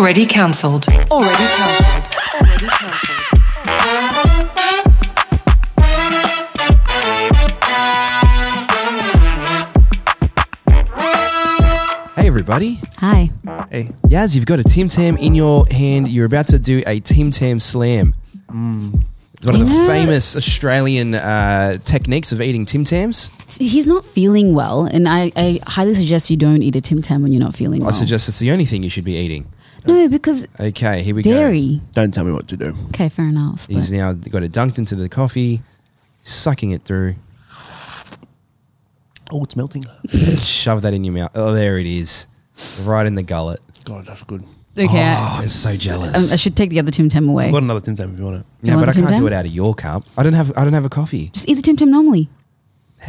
Already cancelled. Already cancelled. Already cancelled. Hey, everybody. Hi. Hey, Yaz, you've got a Tim Tam in your hand. You're about to do a Tim Tam slam. It's one of the Yeah. famous Australian uh, techniques of eating Tim Tams. He's not feeling well, and I, I highly suggest you don't eat a Tim Tam when you're not feeling well. I well. suggest it's the only thing you should be eating. No, because Okay, here we go. dairy. don't tell me what to do. Okay, fair enough. but- He's now got it dunked into the coffee, sucking it through. Oh, it's melting. Shove that in your mouth. Oh, there it is. Right in the gullet. God, that's good. okay, I- Oh, I'm so jealous. um, I should take the other Tim Tam away. I've got another Tim Tam if you want it. yeah, want but I the Tim can't do Tam? it out of your cup. I don't have. I don't have a coffee. Just eat the Tim Tam normally.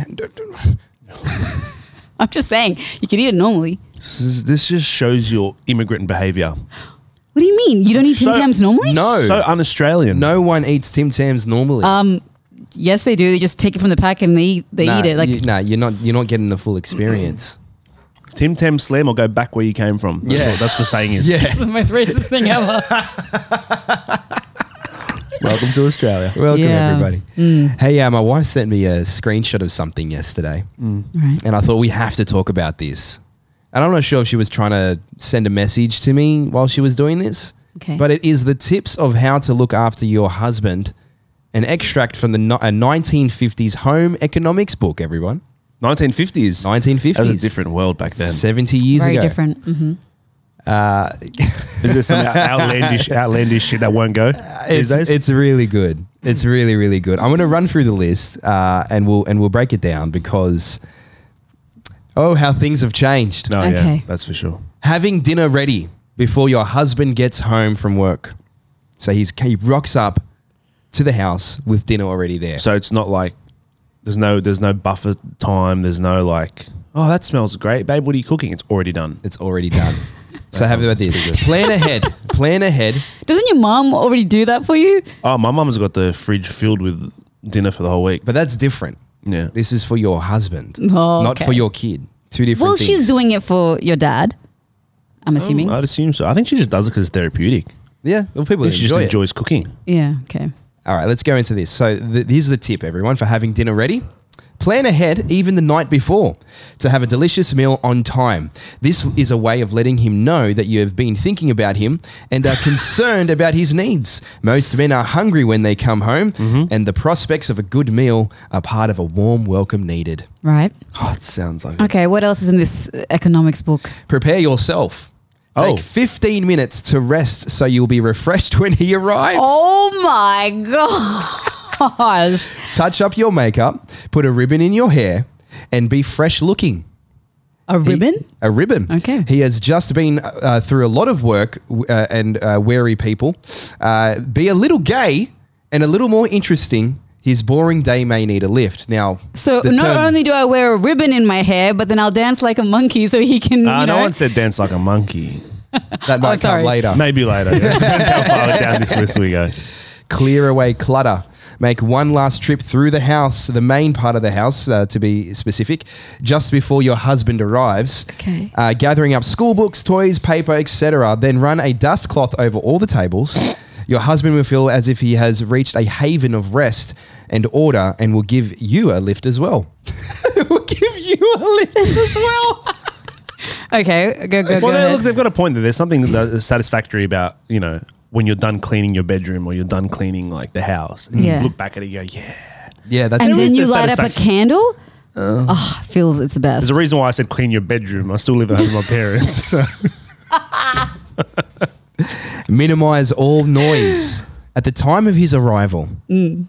I'm just saying, you can eat it normally. This, is, this just shows your immigrant behaviour. What do you mean? You don't eat Tim So- Tams normally? No, So un-Australian. no one eats Tim Tams normally. Um, yes, they do. They just take it from the pack and they eat, they Nah, eat it. Like you, nah, you're not. You're not getting the full experience. Tim Tam Slam or go back where you came from. That's Yeah. what, that's what saying is. it's the most racist thing ever. Welcome to Australia. Welcome Yeah. everybody. Hey, uh, my wife sent me a screenshot of something yesterday, right. and I thought we have to talk about this. And I'm not sure if she was trying to send a message to me while she was doing this, Okay. but it is the tips of how to look after your husband. An extract from the no- a 1950s home economics book. Everyone, 1950s. 1950s. That was a different world back then. 70 years ago. Very ago. different. hmm Is there some outlandish, outlandish shit that won't go It's, it's really good. It's really really good. I'm going to run through the list uh, and we'll and we'll break it down because oh how things have changed. no, yeah, Okay. that's for sure. Having dinner ready before your husband gets home from work. So he's he rocks up to the house with dinner already there. So it's not like there's no there's no buffer time. There's no like, oh, that smells great, babe. What are you cooking? It's already done. it's already done. so have not- about this. Plan ahead. Plan ahead. Doesn't your mom already do that for you? Oh, my mum's got the fridge filled with dinner for the whole week. But that's different. Yeah. This is for your husband, Oh, not for your kid. Two different Well, things. she's doing it for your dad. I'm oh, assuming. I'd assume so. I think she just does it because it's therapeutic. Yeah, well, people I think she just enjoy it. enjoys cooking. yeah. Okay. All right, let's go into this. So, th- here's the tip, everyone, for having dinner ready. Plan ahead, even the night before, to have a delicious meal on time. This is a way of letting him know that you have been thinking about him and are concerned about his needs. Most men are hungry when they come home, mm-hmm. and the prospects of a good meal are part of a warm welcome needed. Right. Oh, it sounds like Okay. What else is in this economics book? Prepare yourself. Oh. Take Oh. 15 minutes to rest so you'll be refreshed when he arrives. Oh my gosh. Touch up your makeup, put a ribbon in your hair, and be fresh looking. A He- ribbon? a ribbon. Okay. He has just been uh, through a lot of work uh, and uh, wary people. Uh, be a little gay and a little more interesting. His boring day may need a lift. Now, So not term- only do I wear a ribbon in my hair, but then I'll dance like a monkey so he can. Uh, you know, no one said dance like a monkey. that might sorry. come later. Maybe later. Yeah. It depends how far down this list we go. Clear away clutter. Make one last trip through the house, the main part of the house, uh, to be specific, just before your husband arrives. Okay. Uh, gathering up school books, toys, paper, etc. Then run a dust cloth over all the tables. Your husband will feel as if he has reached a haven of rest and order, and will give you a lift as well. will give you a lift as well. Okay. Go, go, Well, go they, ahead. look, they've got a point there. There's something that is satisfactory about, you know, when you're done cleaning your bedroom or you're done cleaning like the house. And Yeah. You look back at it and you go, yeah. Yeah, that's and then you the light up a satisfaction. candle. oh, feels it's the best. There's a reason why I said clean your bedroom. I still live at home with my parents. So. Minimize all noise at the time of his arrival. Mm.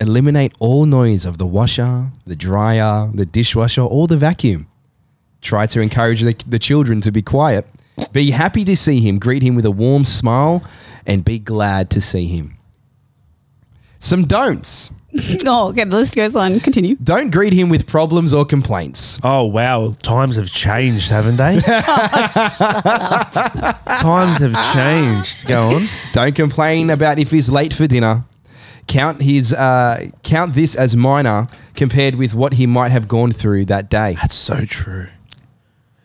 Eliminate all noise of the washer, the dryer, the dishwasher, or the vacuum. Try to encourage the, the children to be quiet. Be happy to see him, greet him with a warm smile, and be glad to see him. Some don'ts. oh, okay. The list goes on. Continue. Don't greet him with problems or complaints. Oh, wow. Times have changed, haven't they? Times have changed. Go on. Don't complain about if he's late for dinner. Count his uh, count this as minor compared with what he might have gone through that day. That's so true.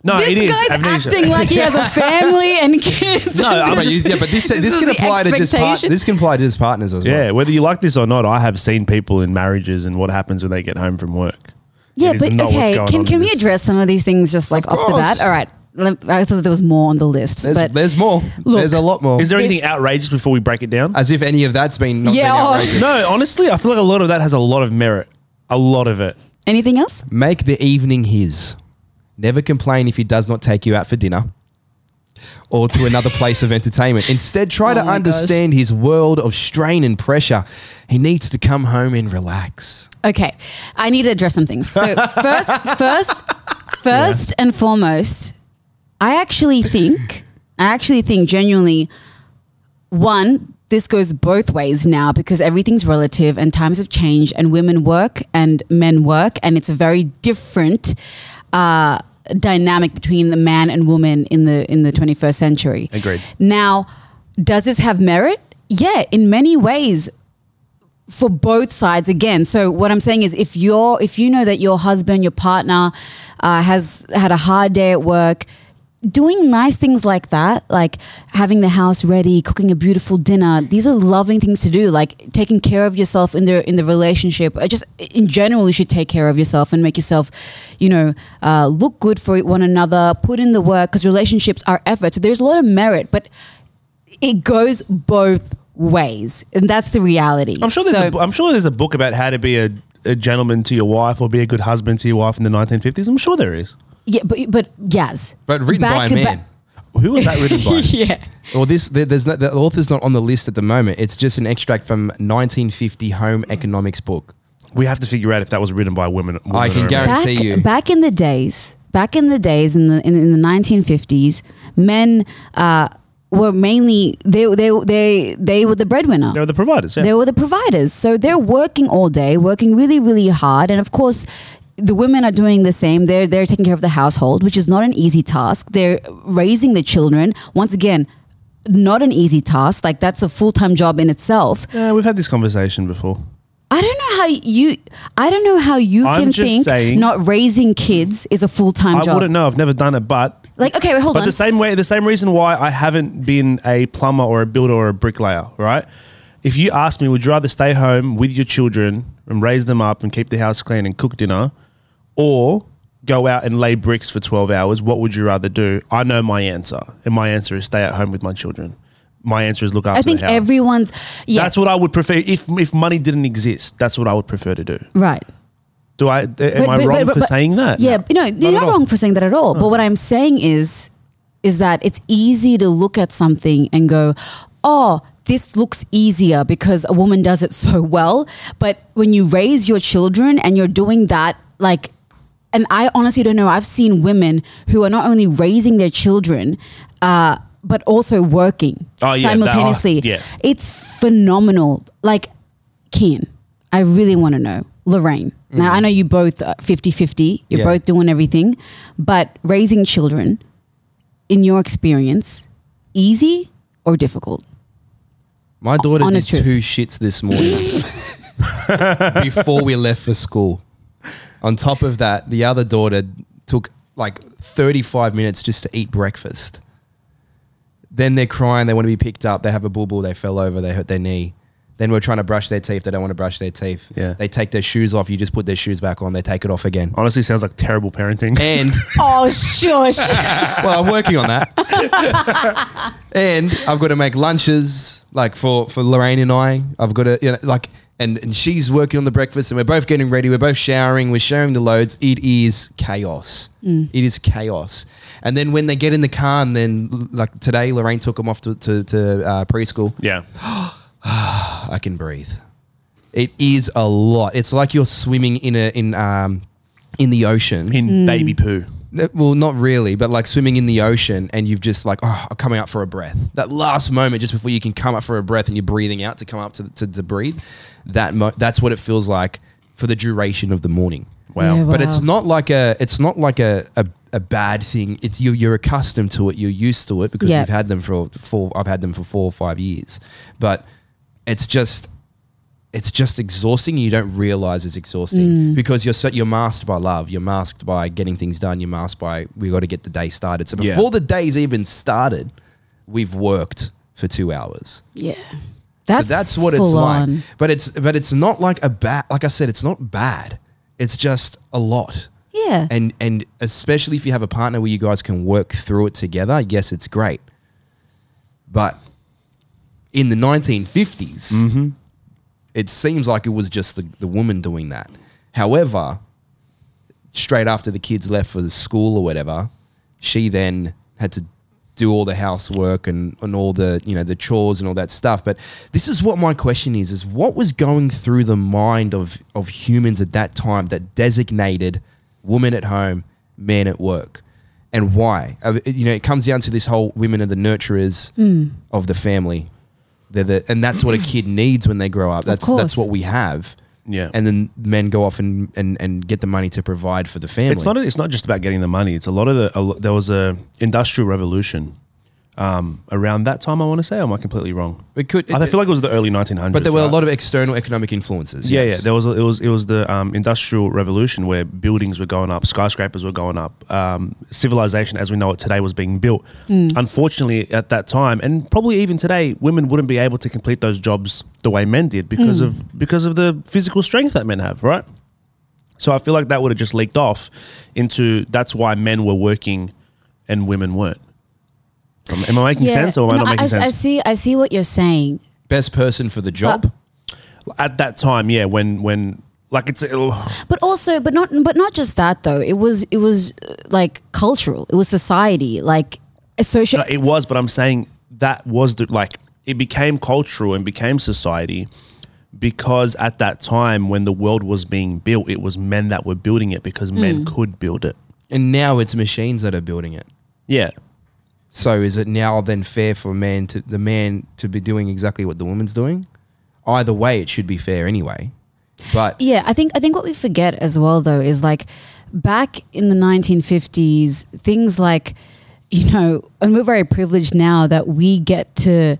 No, this it is. guy's Amnesia. acting like he has a family and kids. No, I'm just- yeah, but this, this, is can apply to just part, this can apply to just partners as well. Yeah, whether you like this or not, I have seen people in marriages and what happens when they get home from work. Yeah, It is but okay, can can we this. address some of these things just like Of off the bat? All right. I thought there was more on the list, There's, but there's more. Look. there's a lot more. Is there anything outrageous before we break it down? As if any of that's been not Yeah, been oh. outrageous. no, honestly, I feel like a lot of that has a lot of merit. A lot of it. anything else? Make the evening his. Never complain if he does not take you out for dinner or to another place of entertainment. Instead, try Oh to my understand his world of strain and pressure. He needs to come home and relax. Okay, I need to address some things. So first, first, first and foremost, I actually think, I actually think genuinely, one, this goes both ways now because everything's relative and times have changed and women work and men work and it's a very different uh, dynamic between the man and woman in the in the 21st century. Agreed. Now, does this have merit? Yeah, in many ways for both sides again. So what I'm saying is if you're if you know that your husband, your partner uh, has had a hard day at work, doing nice things like that, like having the house ready, cooking a beautiful dinner, these are loving things to do. Like taking care of yourself in the in the relationship. Just in general, you should take care of yourself and make yourself, you know, uh, look good for one another. Put in the work because relationships are effort. So there's a lot of merit, but it goes both ways, and that's the reality. I'm sure there's So- a, I'm sure there's a book about how to be a, a gentleman to your wife or be a good husband to your wife in the 1950s. I'm sure there is. Yeah, but but yes, But written by a Back- man. Who was that written by? yeah. Well, this there, there's no, the author's not on the list at the moment. It's just an extract from 1950 home economics book. We have to figure out if that was written by a women. woman I can or a guarantee- Back you. back in the days, back in the days in the in, in the 1950s, men uh, were mainly they they they they were the breadwinner. They were the providers. Yeah. They were the providers. So they're working all day, working really, really hard. And of course, the women are doing the same. They're they're taking care of the household, which is not an easy task. They're raising the children. Once again, not an easy task. Like that's a full time job in itself. yeah, we've had this conversation before. I don't know how you. I don't know how you I'm can think saying- not raising kids is a full time job. I wouldn't know. I've never done it, but Like okay, wait, hold but on. the same way, the same reason why I haven't been a plumber or a builder or a bricklayer, right? If you ask me, would you rather stay home with your children and raise them up and keep the house clean and cook dinner, or go out and lay bricks for twelve hours? What would you rather do? I know my answer, and my answer is stay at home with my children. My answer is look after I think everyone's yeah That's what I would prefer. If if money didn't exist, that's what I would prefer to do. right. Do I? Am But- I but- wrong but- for saying that? Yeah, you know, you're not wrong for saying that at all. But what I'm saying is, is that it's easy to look at something and go, oh, this looks easier because a woman does it so well. But when you raise your children and you're doing that, like, and I honestly don't know. I've seen women who are not only raising their children, uh, but also working Oh, yeah, that- oh, simultaneously. yeah. It's phenomenal. Like, Kian, I really want to know. Lorraine. Now, I know you both 50 50, you're Yeah. both doing everything, but raising children, in your experience, easy or difficult? My daughter did truth. two shits this morning before we left for school. On top of that, the other daughter took like 35 minutes just to eat breakfast. Then they're crying, they want to be picked up, they have a boo boo, they fell over, they hurt their knee. Then we're trying to brush their teeth, they don't want to brush their teeth. Yeah. They take their shoes off, you just put their shoes back on, they take it off again. Honestly, sounds like terrible parenting. And Oh, shush. well, I'm working on that. and I've got to make lunches, like for for Lorraine and I. I've got to, you know, like, and and she's working on the breakfast, and we're both getting ready. We're both showering. We're sharing the loads. It is chaos. It is chaos. And then when they get in the car, and then like today, Lorraine took them off to to, to uh, preschool. yeah. I can breathe. It is a lot. It's like you're swimming in a in um in the ocean. In baby poo. Uh, Well, not really, but like swimming in the ocean and you've just like, oh, I'm coming up for a breath. That last moment just before you can come up for a breath and you're breathing out to come up to, to, to breathe, that mo- that's what it feels like for the duration of the morning. Wow. Yeah, But it's not like a, it's not like a, a, a bad thing. It's you, you're accustomed to it. You're used to it because Yeah. you've had them for four, I've had them for four or five years, but it's just, it's just exhausting. And you don't realize it's exhausting because you're so, you're masked by love. You're masked by getting things done. You're masked by we got to get the day started. So Yeah. before the day's even started, we've worked for two hours. Yeah. That's so that's what it's full like. on. But it's but it's not like a bad. Like I said, it's not bad. It's just a lot. Yeah. And and especially if you have a partner where you guys can work through it together, yes, it's great. But in the 1950s, Mm-hmm. It seems like it was just the, the woman doing that. However, straight after the kids left for the school or whatever, she then had to do all the housework and, and all the you know the chores and all that stuff. But this is what my question is: is what was going through the mind of of humans at that time that designated woman at home, man at work, and why? Uh, You know, it comes down to this whole women are the nurturers of the family. They're the, and that's what a kid needs when they grow up. That's that's what we have. Yeah. And then men go off and, and, and get the money to provide for the family. It's not. It's not just about getting the money. It's a lot of the. A, there was a industrial revolution um, around that time. I want to say. Or am I completely wrong? It could, I feel like it was the early 1900s. but there were a lot of external economic influences. Yeah, yes. yeah. There was a, it was it was the um, industrial revolution where buildings were going up, skyscrapers were going up, um, civilization as we know it today was being built. Unfortunately, at that time, and probably even today, women wouldn't be able to complete those jobs the way men did because of because of the physical strength that men have, right? So I feel like that would have just leaked off into that's why men were working and women weren't. Am, am I making sense or am I not making I, sense? I see. I see what you're saying. Best person for the job. At that time, yeah, when when like it's But also, but not, but not just that though. It was, it was uh, like cultural. It was society, like a social. No, it was, but I'm saying that was the like it became cultural and became society because at that time when the world was being built, it was men that were building it because men could build it. and now it's machines that are building it. Yeah. So is it now then fair for a man to the man to be doing exactly what the woman's doing? Either way, it should be fair anyway. But Yeah, I think I think what we forget as well though is like back in the 1950s, things like you know, and we're very privileged now that we get to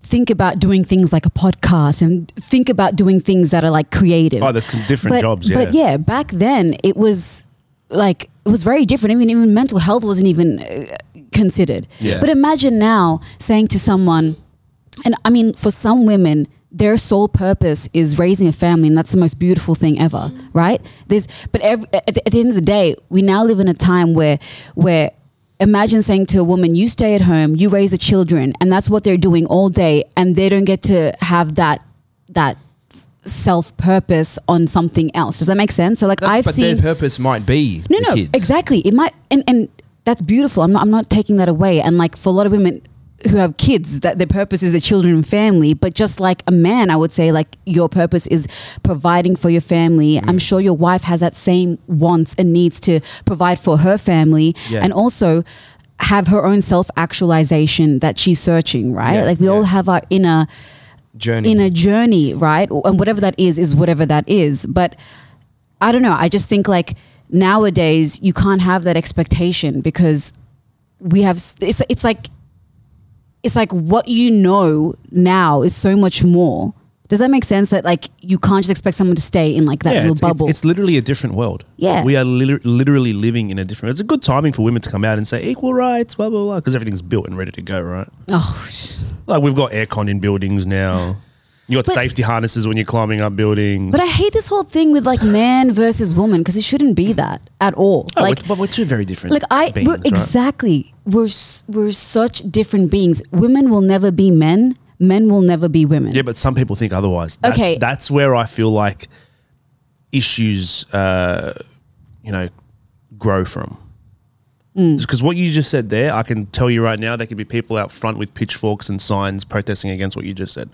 think about doing things like a podcast and think about doing things that are like creative. Oh, there's different but, jobs. Yeah. But yeah, back then it was like it was very different. I mean, even mental health wasn't even uh, considered. Yeah. But imagine now saying to someone, and I mean, for some women, their sole purpose is raising a family, and that's the most beautiful thing ever, right? There's, but every, at, the, at the end of the day, we now live in a time where, where, imagine saying to a woman, "You stay at home, you raise the children," and that's what they're doing all day, and they don't get to have that, that self purpose on something else. Does that make sense? So, like, that's, I've but seen their purpose might be no, no, kids. exactly. It might, and and that's beautiful. I'm not, I'm not taking that away. And like for a lot of women who have kids, that their purpose is their children and family. But just like a man, I would say like your purpose is providing for your family. Mm. I'm sure your wife has that same wants and needs to provide for her family, Yeah. and also have her own self actualization that she's searching. Right? Yeah, like we all have our inner journey. Inner journey, right? And whatever that is, is whatever that is. But I don't know. I just think like nowadays you can't have that expectation because we have it's it's like it's like what you know now is so much more. Does that make sense? That like you can't just expect someone to stay in like that yeah, little it's, it's, bubble. it's literally a different world. Yeah. we are liter- literally living in a different. It's a good timing for women to come out and say equal rights, blah blah blah, because everything's built and ready to go, right? oh, sh- Like we've got aircon in buildings now. You got But- safety harnesses when you're climbing up buildings. but I hate this whole thing with like man versus woman because it shouldn't be that at all. Oh, like we're, but we're two very different. like I beings, we're, right? exactly we're we're such different beings. Women will never be men. Men will never be women. Yeah, but some people think otherwise. That's, Okay. that's where I feel like issues, uh, you know, grow from. Mm. Because what you just said there, I can tell you right now, there could be people out front with pitchforks and signs protesting against what you just said.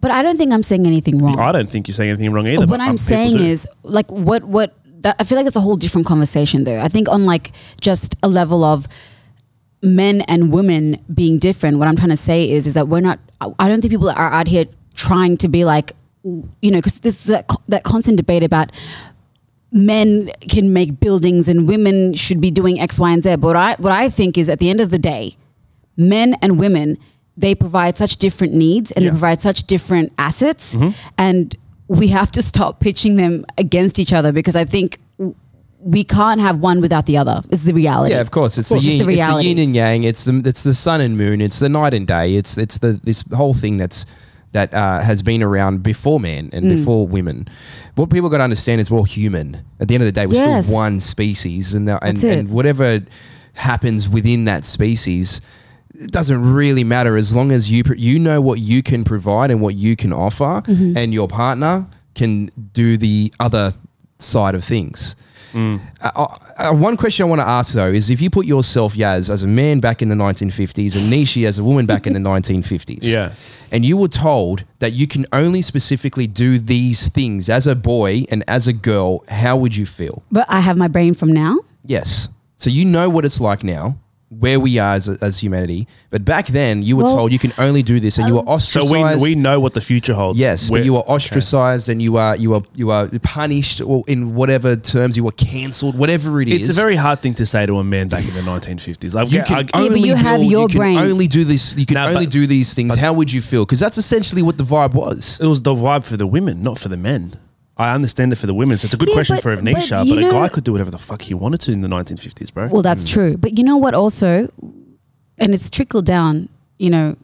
But I don't think I'm saying anything wrong. I don't think you're saying anything wrong either. what but, I'm saying is like what what that, I feel like it's a whole different conversation there. I think on like just a level of men and women being different. What I'm trying to say is is that we're not. I don't think people are out here trying to be like you know because this that that constant debate about men can make buildings and women should be doing X, Y, and Z. But what I what I think is at the end of the day, men and women they provide such different needs and Yeah. they provide such different assets, Mm-hmm. and we have to stop pitching them against each other because I think we can't have one without the other. Is the reality? Yeah, of course. It's, It's the yin, the it's the reality. yin and yang. It's the it's the sun and moon. It's the night and day. It's it's the this whole thing that's that uh, has been around before men and Mm. before women. What people got to understand is we're all human. At the end of the day, we're Yes. still one species, and the, and, and whatever happens within that species. It doesn't really matter as long as you you know what you can provide and what you can offer, Mm-hmm. and your partner can do the other side of things. Uh, uh, one question I want to ask though is if you put yourself, Yaz, as a man back in the 1950s and Nishi as a woman back in the 1950s, Yeah. and you were told that you can only specifically do these things as a boy and as a girl, how would you feel? But I have my brain from now. Yes. So you know what it's like now, where we are as, as humanity. But back then, you were Well, told you can only do this, and you um, were ostracized. So we we know what the future holds. Yes, We're- but you were ostracized and you are you are you are punished or in whatever terms you were cancelled, whatever it is. It's a very hard thing to say to a man back in the 1950s. Like, you I- can I- but only you have build- your you can brain. only do this. You can No, only but- do these things. How would you feel? Because that's essentially what the vibe was. it was the vibe for the women, not for the men. I understand it for the women. So it's a good Yeah, question but- for but Avneesha, but, a know- guy could do whatever the fuck he wanted to in the 1950s, bro. Well, that's hmm. true. But you know what? Also, and it's trickled down. You know,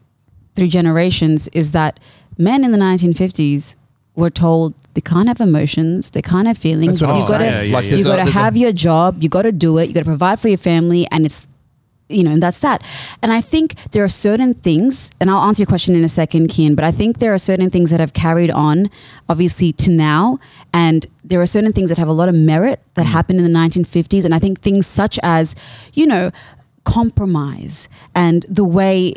through generations, is that men in the 1950s were told they can't have emotions, they can't have feelings. You I'm gotta, saying. Like you a- got to have your job. You got to do it. You got to provide for your family, and it's you know, and that's that. And I think there are certain things, and I'll answer your question in a second, Kian, but I think there are certain things that have carried on, obviously, to now. And there are certain things that have a lot of merit Mm. that happened in the 1950s. And I think things such as, you know, compromise and the way,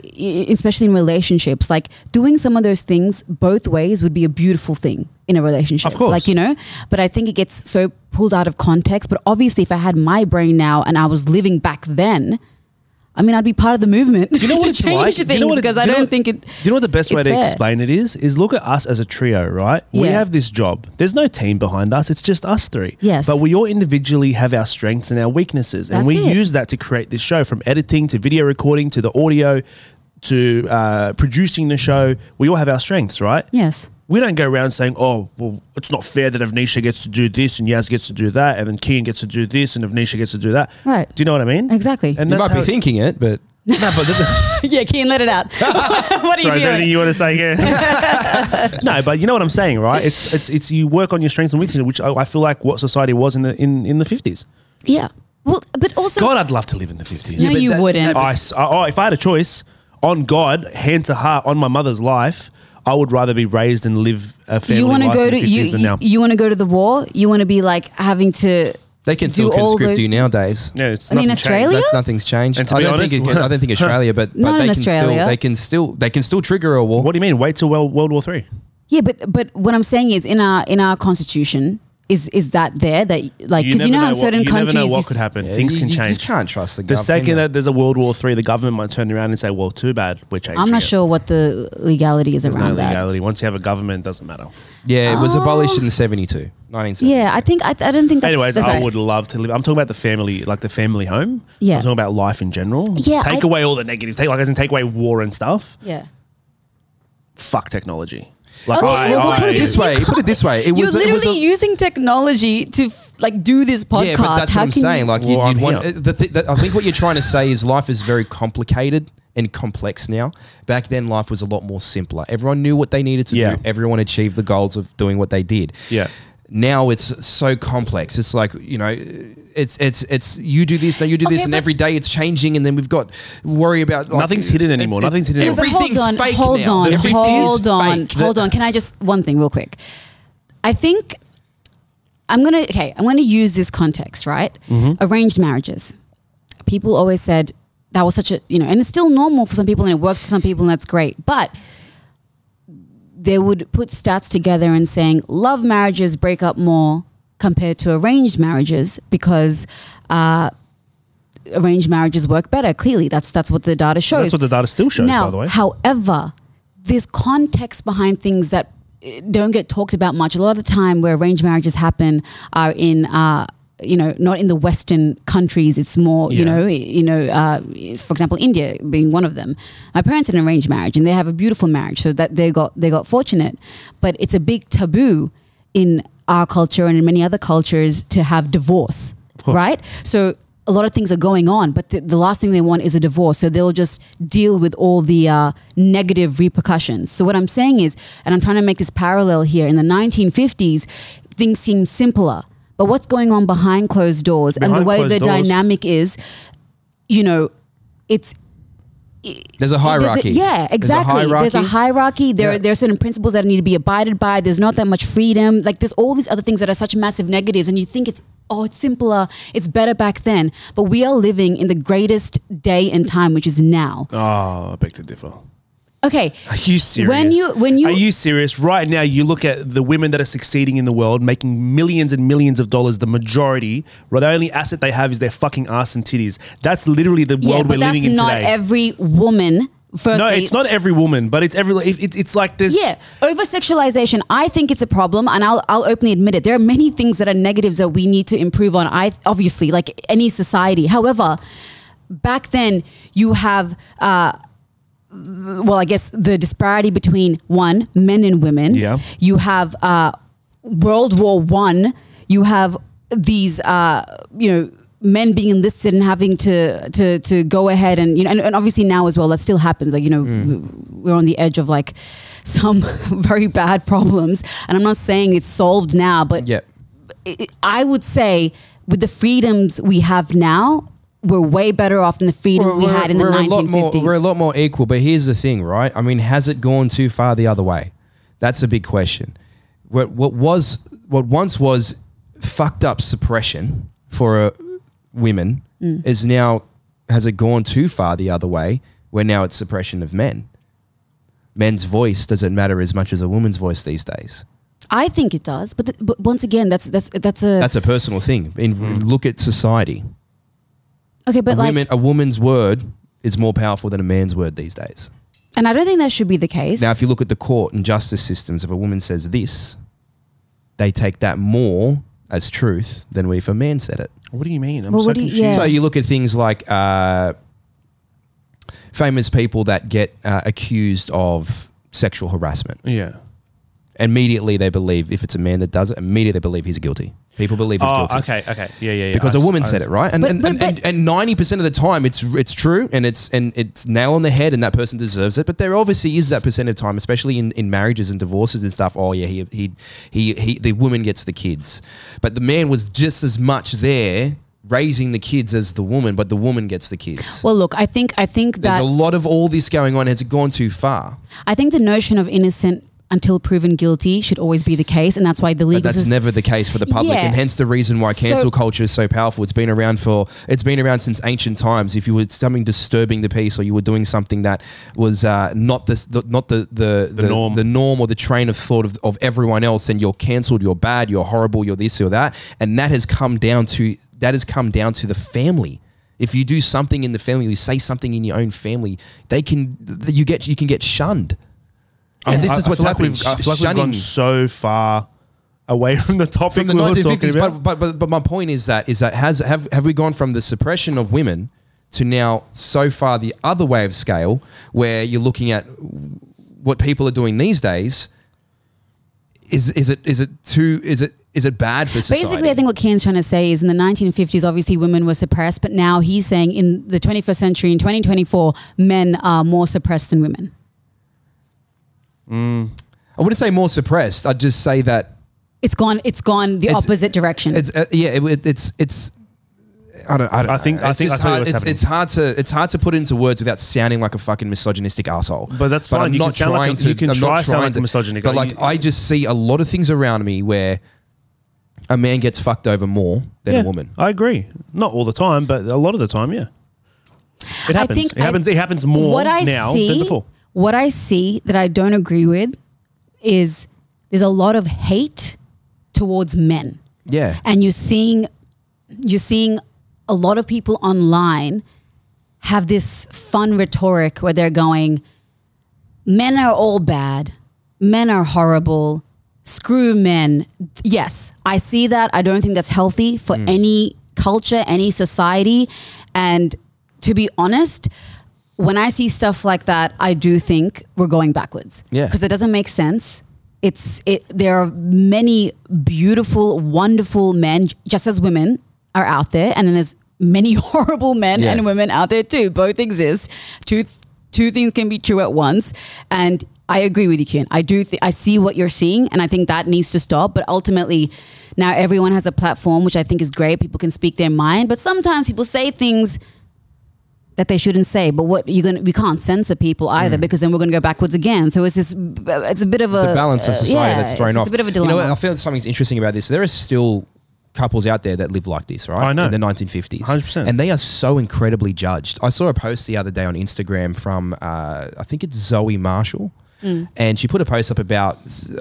especially in relationships, like doing some of those things both ways would be a beautiful thing in a relationship. Of course. Like, you know, but I think it gets so pulled out of context. But obviously, if I had my brain now and I was living back then, I mean, I'd be part of the movement Do you know what to it's change like? Do you know what it's- because do I you know don't what- think it. Do you know what the best way it's to fair. explain it is? Is look at us as a trio, right? We Yeah. have this job. There's no team behind us. It's just us three. Yes. But we all individually have our strengths and our weaknesses, and That's we it. use that to create this show, from editing to video recording to the audio to uh, producing the show. We all have our strengths, right? Yes. We don't go around saying, "Oh, well, it's not fair that Avneesha gets to do this and Yaz gets to do that, and then Kian gets to do this and Avneesha gets to do that." Right. Do you know what I mean? Exactly. And You might be how- thinking it, but No, but the- yeah, Keen, let it out. what are Sorry, you is there anything you want to say here? no, but you know what I'm saying, right? It's it's it's you work on your strengths and weaknesses, which I, I feel like what society was in the in, in the 50s. Yeah. Well, but also, God, I'd love to live in the 50s. no, but you that- wouldn't. I s- I- oh, if I had a choice, on God, hand to heart, on my mother's life, I would rather be raised and live a family you want to life go in to you, than you, now. you want to go to the war? You want to be like having to they can still conscript those- you nowadays. yeah, it's I mean, nothing changed. Australia? That's nothing's changed. And to I be don't honest- think it, I don't think Australia, but, but they can Australia. still they can still they can still trigger a war. What do you mean? Wait till World, World War Three. Yeah, but but what I'm saying is in our in our constitution is is that there that like because you, know how in what- certain you countries never know what could happen. Yeah, Things you- can you change. just can't trust the The government. second that there's a World War Three, the government might turn around and say, "Well, too bad, we're changing." I'm not it." sure what the legality is There's no around that. legality. Once you have a government, it doesn't matter. yeah, it was Oh. abolished in 72, 1972. Yeah, I think I, I don't think that's Anyways, that's I right. would love to live. I'm talking about the family, like the family home. Yeah. I'm talking about life in general. Yeah, Take I- away all the negatives. Take like as in take away war and stuff. Yeah. Fuck technology. Like Okay, I, well, I, Put it this way. Put it this way. It You're was. it was literally a- using technology to f- like do this podcast. Yeah, but that's How what I'm saying. Like Well, you'd, I'm you'd want here. the th- that, I think what you're trying to say is life is very complicated and complex now. Back then, life was a lot more simpler. Everyone knew what they needed to Yeah. do. Everyone achieved the goals of doing what they did. Yeah. Now it's so complex. It's like you know, it's it's it's you do this now, you do this, and every day it's changing, and then we've got worry about like, Nothing's hidden anymore. it's- Nothing's hidden anymore. but hold Everything's on, fake hold now. on, The 50s hold on, fake. hold on. Can I just one thing real quick? I think I'm gonna okay. I'm gonna use this context, right? Mm-hmm. Arranged marriages. People always said that was such a you know, and it's still normal for some people, and it works for some people, and that's great. But they would put stats together and saying love marriages break up more compared to arranged marriages because uh, arranged marriages work better. Clearly, that's that's what the data shows. That's what the data still shows, now, by the way. However, there's context behind things that uh, don't get talked about much. A lot of the time, where arranged marriages happen are in uh, you know, not in the Western countries. It's more, you know, you know, uh, for example, India being one of them. My parents had an arranged marriage, and they have a beautiful marriage, so that they got they got fortunate. But it's a big taboo in our culture and in many other cultures to have divorce, right? So a lot of things are going on, but the, the last thing they want is a divorce. So they'll just deal with all the uh, negative repercussions. So what I'm saying is, and I'm trying to make this parallel here. In the 1950s, things seemed simpler. But what's going on behind closed doors and the way the doors. dynamic is, you know, it's There's a there's a- hierarchy. yeah, exactly. There's a hierarchy. There, Yeah. there are certain principles that need to be abided by. There's not that much freedom. Like there's all these other things that are such massive negatives, and you think it's oh, it's simpler, it's better back then. But we are living in the greatest day and time, which is now. Oh, I beg to differ. Okay, Are you serious? When you- when you- are you serious? Right now, you look at the women that are succeeding in the world, making millions and millions of dollars. The majority, well, the only asset they have is their fucking ass and titties. That's literally the yeah, world we're living in not today. every woman. First, no, it's not every woman, but it's every. It- it's like this. Yeah, over sexualization. I think it's a problem, and I'll I'll openly admit it. There are many things that are negatives that we need to improve on. I obviously like any society. However, back then you have. Uh, well, I guess the disparity between one men and women. Yeah. You have uh, World War One. You have these, uh, you know, men being enlisted and having to to to go ahead and you know, and, and obviously now as well that still happens. Like you know, we're on the edge of like some very bad problems, and I'm not saying it's solved now, but Yeah. I- I would say with the freedoms we have now, we're way better off than the freedom we had in the we're a lot 1950s. more we're a lot more equal. But here's the thing, right? I mean, has it gone too far the other way? That's a big question. What what was what once was fucked up suppression for uh, women Mm. is now has it gone too far the other way? Where now it's suppression of men. Men's voice doesn't matter as much as a woman's voice these days. I think it does, but, th- but once again, that's that's that's a That's a personal thing. In, Look at society. Okay. But a, like, woman, a woman's word is more powerful than a man's word these days. and I don't think that should be the case. Now, if you look at the court and justice systems, if a woman says this, they take that more as truth than if a man said it. What do you mean? I'm Well, so what do you- confused. yeah. So you look at things like uh, famous people that get uh, accused of sexual harassment. Yeah. Immediately, they believe if it's a man that does it, immediately they believe he's guilty. People believe he's Oh, guilty. okay, okay, yeah, yeah, yeah. because I a s- woman I- said it, right? And But- and, but- and, and, and ninety percent of the time, it's it's true, and it's and it's nail on the head, and that person deserves it. But there obviously is that percent of time, especially in, in marriages and divorces and stuff. Oh yeah, he he he he the woman gets the kids, but the man was just as much there raising the kids as the woman, but the woman gets the kids. well, look, I think I think There's that a lot of all this going on. Has it gone too far? I think the notion of innocent until proven guilty should always be the case, and that's why the But legal that's system. never the case for the public, Yeah. and hence the reason why cancel So- culture is so powerful. It's been around for it's been around since ancient times. If you were something disturbing the peace, or you were doing something that was uh, not the, the not the the, the norm. the norm or the train of thought of, of everyone else, then you're cancelled. You're bad. You're horrible. You're this or that, and that has come down to that has come down to the family. If you do something in the family, you say something in your own family, they can you get you can get shunned. And this I- is I what's feel like happening. we've- I feel like we've gone so far away from the topic from the we were talking 1950s. about. But, but but but my point is that is that has have have we gone from the suppression of women to now so far the other way of scale where you're looking at what people are doing these days. Is is it is it too is it is it bad for society? Basically, I think what Kian's trying to say is in the 1950s, obviously women were suppressed, but now he's saying in the 21st century, in 2024, men are more suppressed than women. I wouldn't say more suppressed. I'd just say that It's gone. It's gone the It's- opposite direction. it's uh, yeah it, it- it's it's. I don't. I, don't I think- know. I It's think just I tell you hard, what's it's, happening. it's hard to it's hard to put into words without sounding like a fucking misogynistic asshole. But that's fine. I'm You not can sound like trying a- to. you can I'm try not to sound trying like a to- misogynist. But Like, like you- I just see a lot of things around me where a man gets fucked over more than yeah, a woman. I agree. Not all the time, but a lot of the time, yeah. It happens. think it happens. it happens more what I now see, than before. What I see that I don't agree with is there's a lot of hate towards men. Yeah. and you're seeing you're seeing a lot of people online have this fun rhetoric where they're going men are all bad men are horrible screw men. Yes, I see that. I don't think that's healthy for Mm. any culture, any society. And to be honest, when I see stuff like that, I do think we're going backwards. Yeah. Because it doesn't make sense. It's it there are many beautiful, wonderful men, just as women are out there, and then there's many horrible men Yeah. and women out there too. Both exist. Two two things can be true at once. And I agree with you, Kian. I do. Th- I see what you're seeing, and I think that needs to stop. But ultimately, now everyone has a platform, which I think is great. People can speak their mind, but sometimes people say things that they shouldn't say. But what you're gonna, we can't censor people either, because then we're going to go backwards again. So it's this. It's a bit of a, Mm. it's a balance of uh, society yeah, that's thrown it's, off. It's a bit of a dilemma. You dilemma. know, what? I feel something's interesting about this. There are still couples out there that live like this, right? I know. In the 1950s. 100%. And they are so incredibly judged. I saw a post the other day on Instagram from, uh, I think it's Zoe Marshall. Mm. And she put a post up about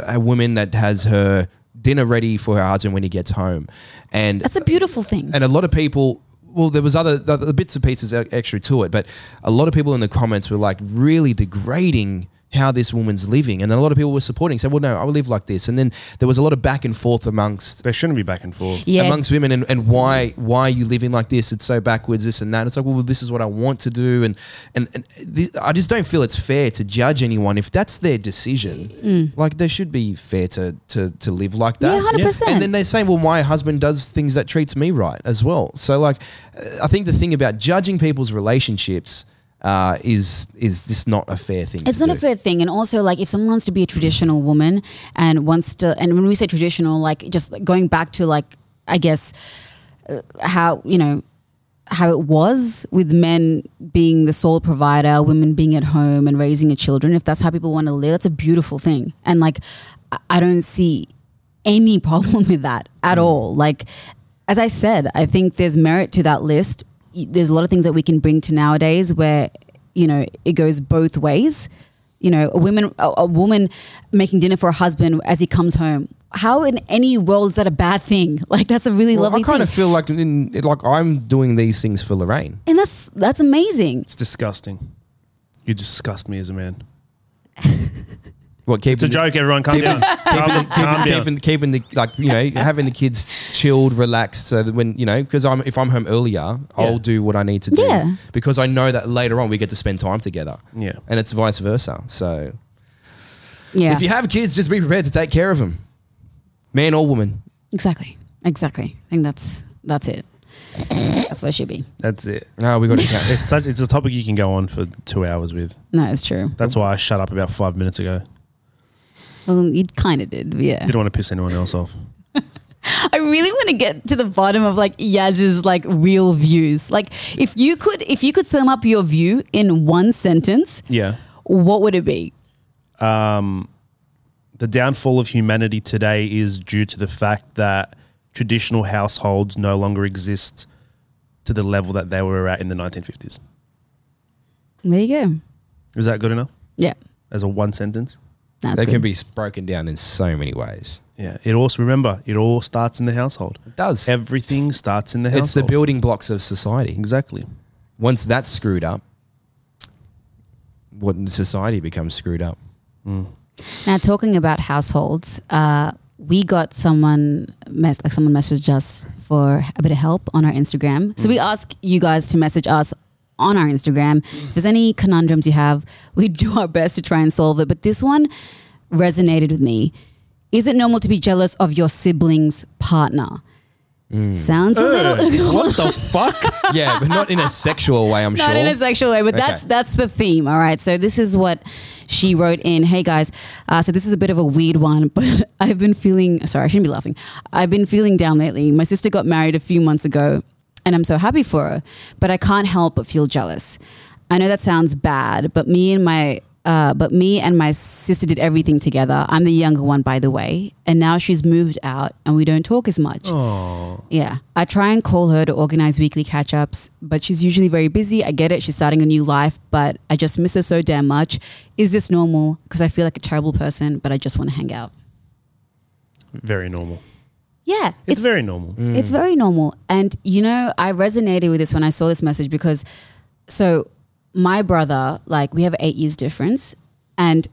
a woman that has her dinner ready for her husband when he gets home. And That's a beautiful thing. and a lot of people well there was other the, the bits and pieces e- extra to it but a lot of people in the comments were like really degrading how this woman's living and a lot of people were supporting said well no i will live like this and then there was a lot of back and forth amongst There shouldn't be back and forth. yeah. amongst women and, and why why are you living like this it's so backwards this and that it's like well this is what i want to do and and, and this, i just don't feel it's fair to judge anyone if that's their decision like they should be fair to to to live like that Mm. Yeah, 100%. and then they're saying well my husband does things that treats me right as well so like uh, i think the thing about judging people's relationships uh, is is this not a fair thing It's not do. a fair thing. And also, like, if someone wants to be a traditional woman and wants to, and when we say traditional, like, just going back to, like, I guess, uh, how, you know, how it was with men being the sole provider, women being at home and raising a children, if that's how people want to live, that's a beautiful thing. And, like, I- I don't see any problem with that at all. Like, as I said, I think there's merit to that list. Y- There's a lot of things that we can bring to nowadays where, you know, it goes both ways. You know, a woman, a, a woman making dinner for a husband as he comes home. How in any world is that a bad thing? Like that's a really Well, lovely I kind thing, of feel like in, like I'm doing these things for Lorraine. and that's that's amazing. It's disgusting. You disgust me as a man. What keeping It's a joke, everyone. Calm keeping- down. Calm, down. calm down. keeping, keeping the like you know having the kids chilled, relaxed, so that when you know because I'm if I'm home earlier, I'll do what I need to do Yeah. because I know that later on we get to spend time together. Yeah. and it's vice versa. So Yeah, if you have kids, just be prepared to take care of them, man or woman. exactly, exactly. I think that's that's it. That's what it should be. That's it. No, we got to count. It's such. It's a topic you can go on for two hours with. No, it's true. That's why I shut up about five minutes ago. Well, you kind of did, but yeah. Didn't want to piss anyone else off. I really want to get to the bottom of like Yaz's like real views. Like, if you could, if you could sum up your view in one sentence, Yeah. what would it be? Um, the downfall of humanity today is due to the fact that traditional households no longer exist to the level that they were at in the 1950s. There you go. Is that good enough Yeah, as a one sentence? That's That good. can be broken down in so many ways. Yeah. It also remember it all starts in the household. It does. Everything starts in the household. It's the building blocks of society. Exactly. Once that's screwed up, what society becomes screwed up. Now, talking about households, uh, we got someone mess like someone messaged us for a bit of help on our Instagram. So we ask you guys to message us on our Instagram. If there's any conundrums you have, we do our best to try and solve it. But this one resonated with me. Is it normal to be jealous of your sibling's partner? Sounds a little what the fuck? yeah, but not in a sexual way. I'm not sure. Not in a sexual way, but that's that's the theme. All right. So this is what she wrote in. Hey guys, uh, so this is a bit of a weird one, but I've been feeling. Sorry, I shouldn't be laughing. I've been feeling down lately. My sister got married a few months ago, and I'm so happy for her, but I can't help but feel jealous. I know that sounds bad, but me and my uh, but me and my sister did everything together. I'm the younger one, by the way, and now she's moved out, and we don't talk as much. Yeah. I try and call her to organize weekly catch ups, but she's usually very busy. I get it. She's starting a new life, but I just miss her so damn much. Is this normal? Because I feel like a terrible person, but I just want to hang out. Very normal. Yeah. It's, very normal. It's very normal. And, you know, I resonated with this when I saw this message because, so my brother, like, we have eight years difference. And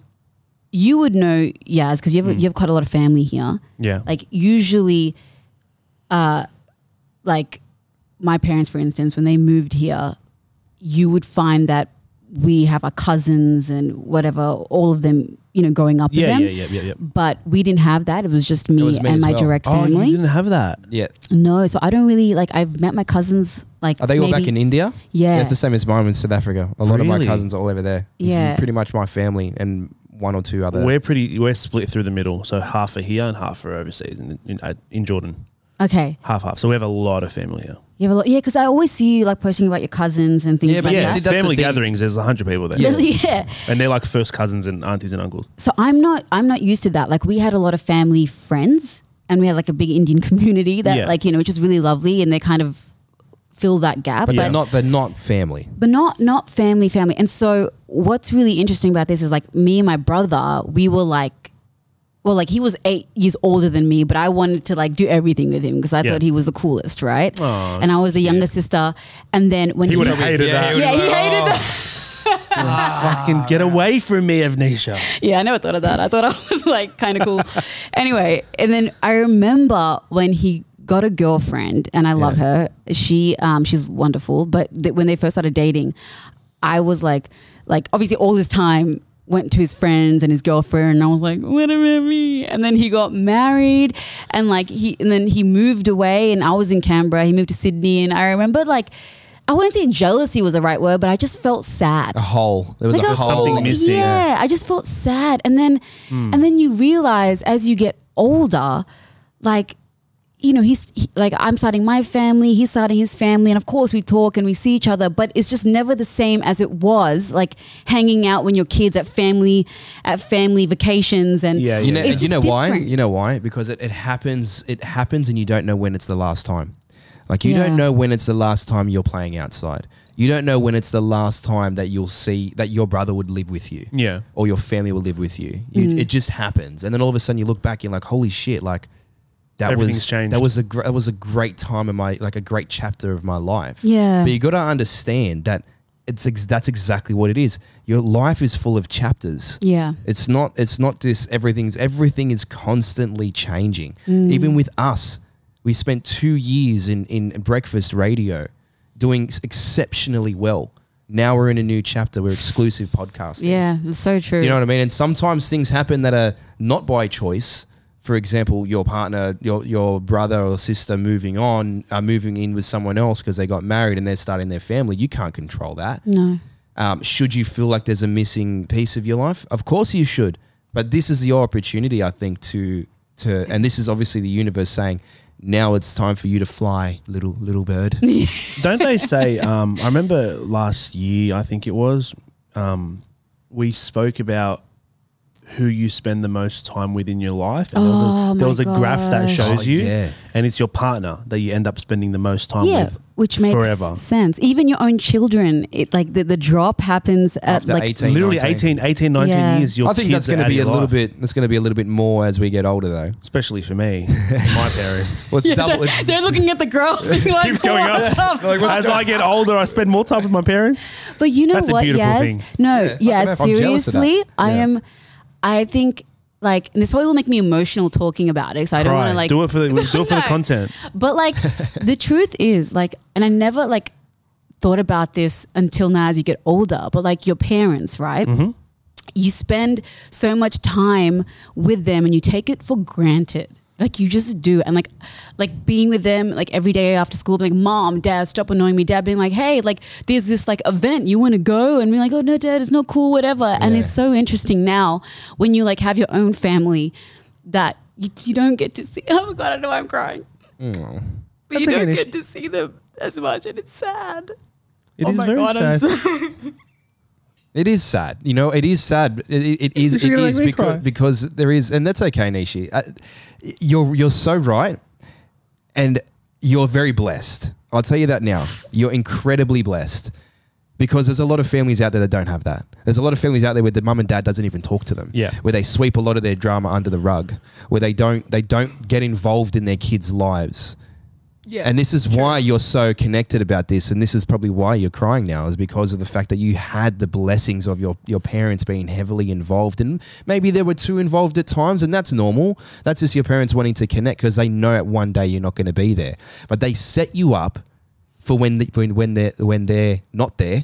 you would know Yaz because you have you have quite a lot of family here. Yeah. Like usually, uh, like my parents, for instance, when they moved here, you would find that we have our cousins and whatever, all of them, you know, growing up yeah, with yeah, them. yeah, yeah, yeah. But we didn't have that. It was just me, was me and as my well. direct Oh, family. you didn't have that. Yeah. no, so I don't really like. I've met my cousins. Like, Are they all back maybe- in India? Yeah. it's the same as mine with South Africa. A lot of Really? my cousins are all over there. This is Yeah. pretty much my family and one or two other. We're pretty. We're split through the middle, so half are here and half are overseas in in, uh, in Jordan. Okay, Half half. So we have a lot of family here. You have a lot. Yeah, because I always see you like posting about your cousins and things Yeah, like but yeah, see, that. that's the family thing. gatherings. There's a hundred people there, Yeah. yeah. and they're like first cousins and aunties and uncles. So I'm not I'm not used to that. Like we had a lot of family friends and we had like a big Indian community that Yeah. like, you know, which is really lovely and they kind of fill that gap. but But they're not. They're not family. but not not family family. And so what's really interesting about this is like me and my brother, we were like well, like he was eight years older than me, but I wanted to like do everything with him because I Yeah. thought he was the coolest, right? Aw, and I was the cute. younger sister. And then when He would have hated Yeah, that. he yeah, he hated Oh. that. Fucking get away from me, Avneesha. Yeah, I never thought of that. I thought I was like kind of cool. anyway, and then I remember when he got a girlfriend, and I love her. She, um, she's wonderful. But th- when they first started dating, I was like, like obviously all this time went to his friends and his girlfriend, and I was like, what about me? And then he got married, and like he, and then he moved away, and I was in Canberra. He moved to Sydney, and I remember like. I wouldn't say jealousy was the right word, but I just felt sad A hole. There was like a a hole. Something missing. Yeah, I just felt sad, and then hmm. and then you realize as you get older, like you know he's he, like I'm starting my family, he's starting his family, and of course we talk and we see each other, but it's just never the same as it was like hanging out when your kids at family at family vacations and Yeah, You know, you know just why? You know why? Because it, it happens. It happens, and you don't know when it's the last time. Like you Yeah. don't know when it's the last time you're playing outside. You don't know when it's the last time that you'll see that your brother would live with you. Yeah. Or your family will live with you. you Mm. It just happens, and then all of a sudden you look back, and you're like, "Holy shit!" Like that was changed. that was a gr- that was a great time in my like a great chapter of my life. Yeah. But you got to understand that it's ex- that's exactly what it is. Your life is full of chapters. yeah, It's not. It's not this. Everything's. Everything is constantly changing. Mm. Even with us, we spent two years in in breakfast radio, doing exceptionally well. Now we're in a new chapter. We're exclusive podcasting. yeah, that's so true. Do you know what I mean? And sometimes things happen that are not by choice. For example, your partner, your your brother or sister moving on, are moving in with someone else because they got married and they're starting their family. You can't control that. no, Um, should you feel like there's a missing piece of your life? Of course you should. But this is your opportunity, I think, to to and this is obviously the universe saying, now it's time for you to fly, little little bird. Don't they say? Um, I remember last year, I think it was, um, we spoke about who you spend the most time with in your life, and there was Oh a, there was a graph that shows Oh, you, yeah. and it's your partner that you end up spending the most time yeah, with, which makes forever. sense. Even your own children, it like the, the drop happens at After like 18, Literally 19. 18, 18, 19 Yeah. years. Your I think kids that's going to be a little life. bit. That's going to be a little bit more as we get older, though. especially for me, my parents. Well, it's Yeah, double. they're, It's, they're looking at the graph. being like, Keeps going "What up. the As I get older, I spend more time with my parents. But you know That's a what? beautiful yes. thing. No, Yeah, I yeah, don't know if I'm jealous of that. seriously, I Yeah. am I think like and this probably will make me emotional talking about it. So I don't want to like do it for the do it for the content. But like the truth is like and I never like thought about this until now as you get older, but like your parents, right? Mm-hmm. You spend so much time with them and you take it for granted. Like you just do. And like like being with them like every day after school, being like, Mom, Dad, stop annoying me. Dad being like, Hey, like there's this like event, you wanna go? And being like, Oh no, Dad, it's not cool, whatever. And it's so interesting now when you like have your own family that you, you don't get to see oh my god, I know I'm crying. Mm. But That's you don't Nish. get to see them as much, and it's sad. It oh is my very god, I'm sad. so- it is sad. You know, it is sad. It, it, it is. You're It gonna is make me because cry. because there is, and that's okay, Nishi. Uh, you're you're so right, and you're very blessed. I'll tell you that now. You're incredibly blessed because there's a lot of families out there that don't have that. There's a lot of families out there where the mum and dad doesn't even talk to them. Yeah. Where they sweep a lot of their drama under the rug. Where they don't they don't get involved in their kids' lives. Yeah. And this is why you're so connected about this. And this is probably why you're crying now, is because of the fact that you had the blessings of your, your parents being heavily involved. And maybe they were too involved at times, and that's normal. That's just your parents wanting to connect because they know at one day you're not going to be there. But they set you up for when, the, when, when, they're, when they're not there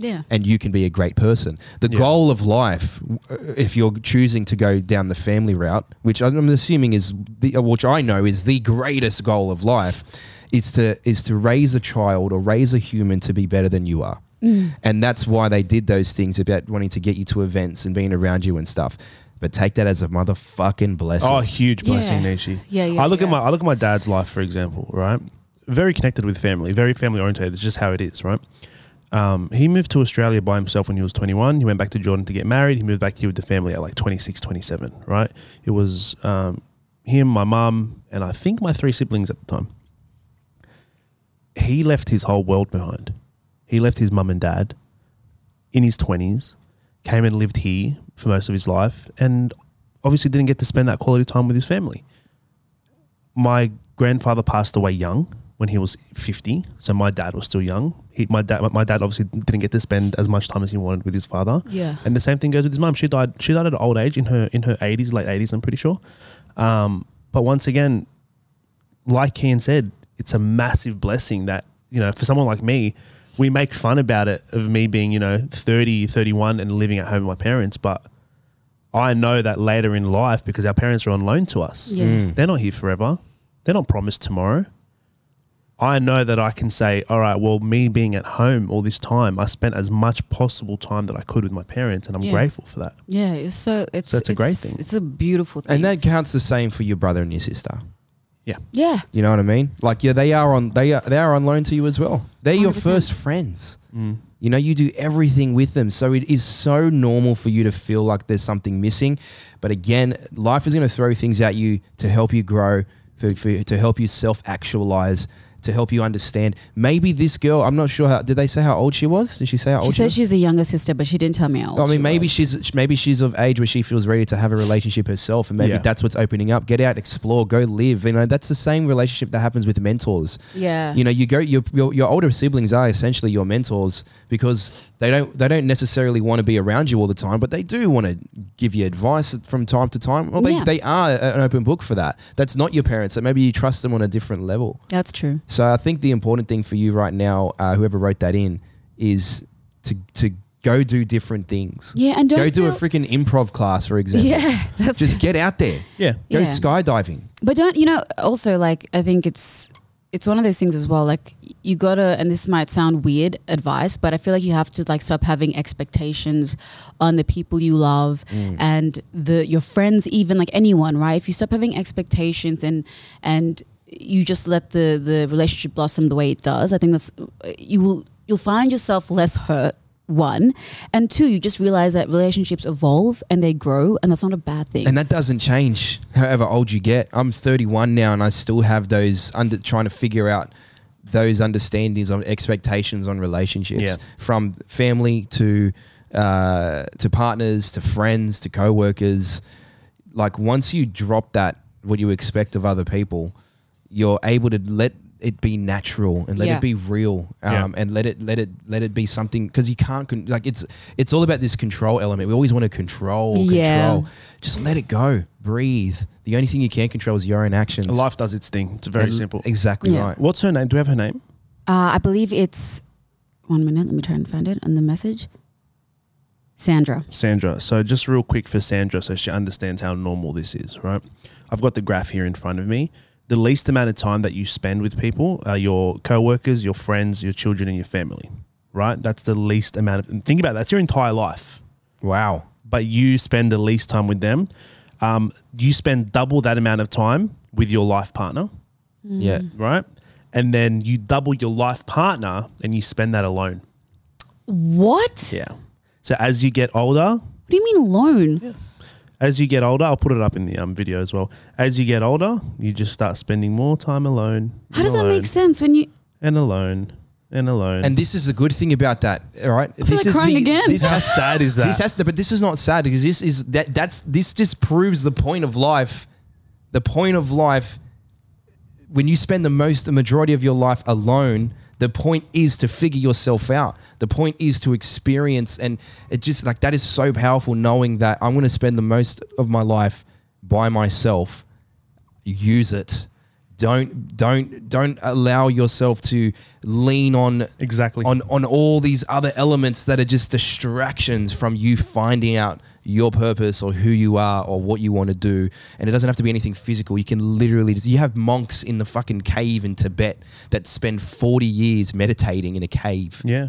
Yeah. and you can be a great person. The Yeah. goal of life, uh, if you're choosing to go down the family route, which I'm assuming is the, uh, which I know is the greatest goal of life, is to is to raise a child or raise a human to be better than you are. And that's why they did those things about wanting to get you to events and being around you and stuff. But take that as a motherfucking blessing. Oh, huge blessing, Yeah. Nishi. Yeah, yeah, I look at my I look at my dad's life, for example, right? Very connected with family, very family oriented. It's just how it is, right? Um, he moved to Australia by himself when he was 21. He went back to Jordan to get married. He moved back here with the family at like 26, 27, right? It was um, him, my mum, and I think my three siblings at the time. He left his whole world behind. He left his mum and dad in his 20s, came and lived here for most of his life, and obviously didn't get to spend that quality time with his family. My grandfather passed away young when he was 50, so my dad was still young. He, my dad, my dad obviously didn't get to spend as much time as he wanted with his father. Yeah. and the same thing goes with his mum. She died. She died at an old age in her in her 80s, late 80s. I'm pretty sure. Um, but once again, like Kian said, it's a massive blessing that, you know, for someone like me, we make fun about it of me being, you know, 30, 31 and living at home with my parents. But I know that later in life, because our parents are on loan to us, Yeah. Mm. they're not here forever. They're not promised tomorrow. I know that I can say, all right, well, me being at home all this time, I spent as much possible time that I could with my parents, and I'm Yeah. grateful for that. Yeah. It's so it's So it's a great thing. It's a beautiful thing. and that counts the same for your brother and your sister. Yeah. yeah. You know what I mean? Like yeah, they are on they are they are on loan to you as well. They're your 100%. first friends. Mm. You know, you do everything with them. So it is so normal for you to feel like there's something missing. But again, life is going to throw things at you to help you grow, for, for, to help you self actualize, to help you understand. Maybe this girl, I'm not sure how, did they say how old she was? Did she say how She old she, says was? she's a younger sister, but she didn't tell me how old I mean, she maybe was. she's maybe she's of age where she feels ready to have a relationship herself, and maybe Yeah. that's what's opening up. Get out, explore, go live. You know, that's the same relationship that happens with mentors. Yeah. You know, you go your your, your older siblings are essentially your mentors because they don't they don't necessarily want to be around you all the time, but they do want to give you advice from time to time. Well, they Yeah. they are an open book for that. That's not your parents. So maybe you trust them on a different level. That's true. So I think the important thing for you right now, uh, whoever wrote that in, is to to go do different things. Yeah, and don't go do a freaking improv class, for example. Yeah. That's Just get out there. Yeah. Go Yeah. skydiving. But don't you know? Also, like I think it's it's one of those things as well. Like you gotta, and this might sound weird advice, but I feel like you have to like stop having expectations on the people you love and the your friends, even like anyone, right? If you stop having expectations and and you just let the the relationship blossom the way it does, I think that's you will you'll find yourself less hurt. One and two, you just realize that relationships evolve and they grow, and that's not a bad thing. And that doesn't change however old you get. I'm 31 now and I still have those under trying to figure out those understandings on expectations on relationships Yeah. from family to uh, to partners to friends to co-workers like once you drop that what you expect of other people you're able to let it be natural and let Yeah. it be real um, Yeah. and let it let it let it be something because you can't con- like it's it's all about this control element we always want to control Yeah. control just let it go breathe the only thing you can control is your own actions Life does its thing. It's very And- simple. exactly Yeah. right What's her name? Do we have her name? Uh, I believe it's one minute. Let me try and find it on the message. Sandra. Sandra. So just real quick for Sandra, so she understands how normal this is, right? I've got the graph here in front of me. The least amount of time that you spend with people are your co-workers, your friends, your children, and your family, right? That's the least amount of. And think about that. That's your entire life, wow but you spend the least time with them. Um, you spend double that amount of time with your life partner, yeah right? And then you double your life partner, and you spend that alone. What? Yeah. So as you get older, What do you mean alone? As you get older, I'll put it up in the um, video as well. As you get older, you just start spending more time alone. How does that make sense when you? And alone, and alone. and this is the good thing about that all right feel this like crying the, again. this how sad is that? This has to, but this is not sad because this is that that's this just proves the point of life. The point of life when you spend the most, the majority of your life alone, the point is to figure yourself out. The point is to experience, and it just like that is so powerful knowing that I'm going to spend the most of my life by myself. Use it. Don't don't don't allow yourself to lean on Exactly. on on all these other elements that are just distractions from you finding out your purpose or who you are or what you want to do. And it doesn't have to be anything physical. You can literally just, you have monks in the fucking cave in Tibet that spend 40 years meditating in a cave. Yeah.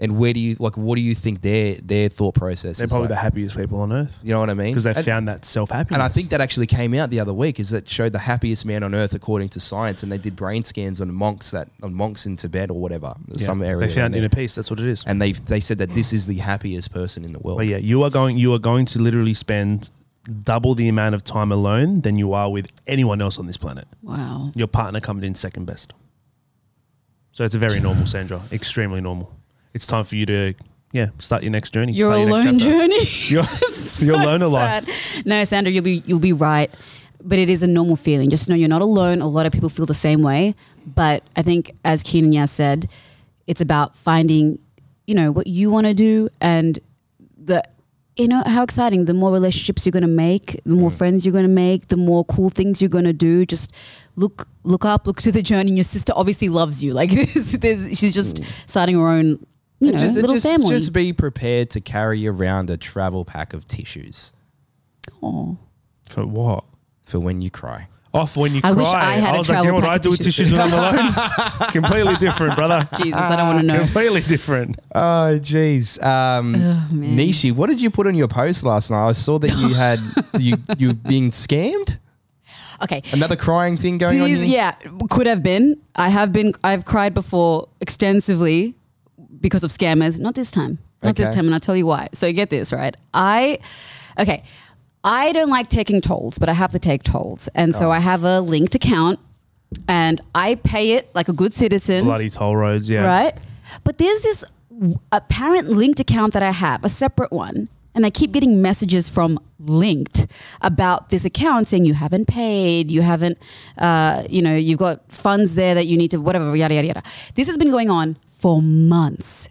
And where do you like what do you think their their thought process They're is probably like? the happiest people on earth You know what I mean? because they found that self happiness. and I think that actually came out the other week is that showed the happiest man on earth according to science, and they did brain scans on monks that on monks in Tibet or whatever, some area. they found around inner peace. That's what it is. and they they said that this is the happiest person in the world. But yeah, you are going. You are going to literally spend double the amount of time alone than you are with anyone else on this planet. Wow. Your partner coming in second best. So it's a very normal, Sandra. Extremely normal. It's time for you to yeah start your next journey. Your start your alone chapter. journey. Your, So your loner life. No, Sandra, you'll be you'll be right. But it is a normal feeling. Just know you're not alone. A lot of people feel the same way. But I think, as Kian Yaz said, it's about finding, you know, what you want to do and the, you know, how exciting. The more relationships you're going to make, the more friends you're going to make, the more cool things you're going to do. Just look, look up, look to the journey. And your sister obviously loves you. Like this she's just mm. starting her own, you know, just, little just, family. just be prepared to carry around a travel pack of tissues Aw. For what? for when you cry. Off when you I cry. wish I had a was like, you know what I do with tissues when I'm alone? Completely different, brother. Jesus, I don't want to know. Completely different. Oh, jeez. Um, man. Nishi, what did you put on your post last night? I saw that you had you you being scammed. Okay. Another crying thing going These, on. Here? yeah, could have been. I have been. I've cried before extensively because of scammers. Not this time. Not this time, and I'll tell you why. So you get this right. I, okay, I don't like taking tolls, but I have to take tolls, and Oh. so I have a Linkt account, and I pay it like a good citizen Bloody toll roads, yeah. right? But there's this apparent Linkt account that I have, a separate one, and I keep getting messages from Linkt about this account saying you haven't paid, you haven't, uh, you know, you've got funds there that you need to whatever, yada yada yada. This has been going on for months.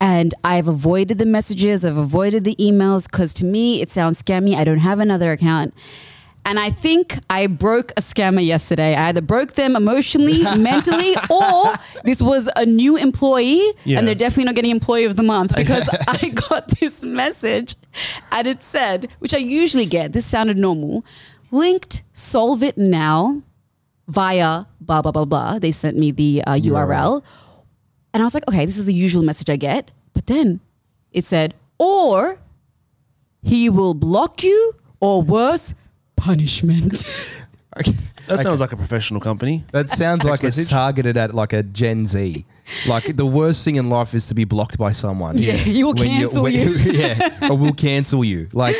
And I've avoided the messages, I've avoided the emails because to me it sounds scammy. I don't have another account. And I think I broke a scammer yesterday. I either broke them emotionally, mentally, or this was a new employee Yeah. and they're definitely not getting employee of the month because I got this message and it said, which I usually get, this sounded normal, Linkt solve it now via blah, blah, blah, blah. They sent me the uh, URL. And I was like, okay, this is the usual message I get. But then it said, or he will block you or worse, punishment. Okay. That sounds like a professional company. That sounds like it's message. targeted at like a Gen Z. Like the worst thing in life is to be blocked by someone. Yeah, he will When cancel when- you. yeah, or will cancel you. Like,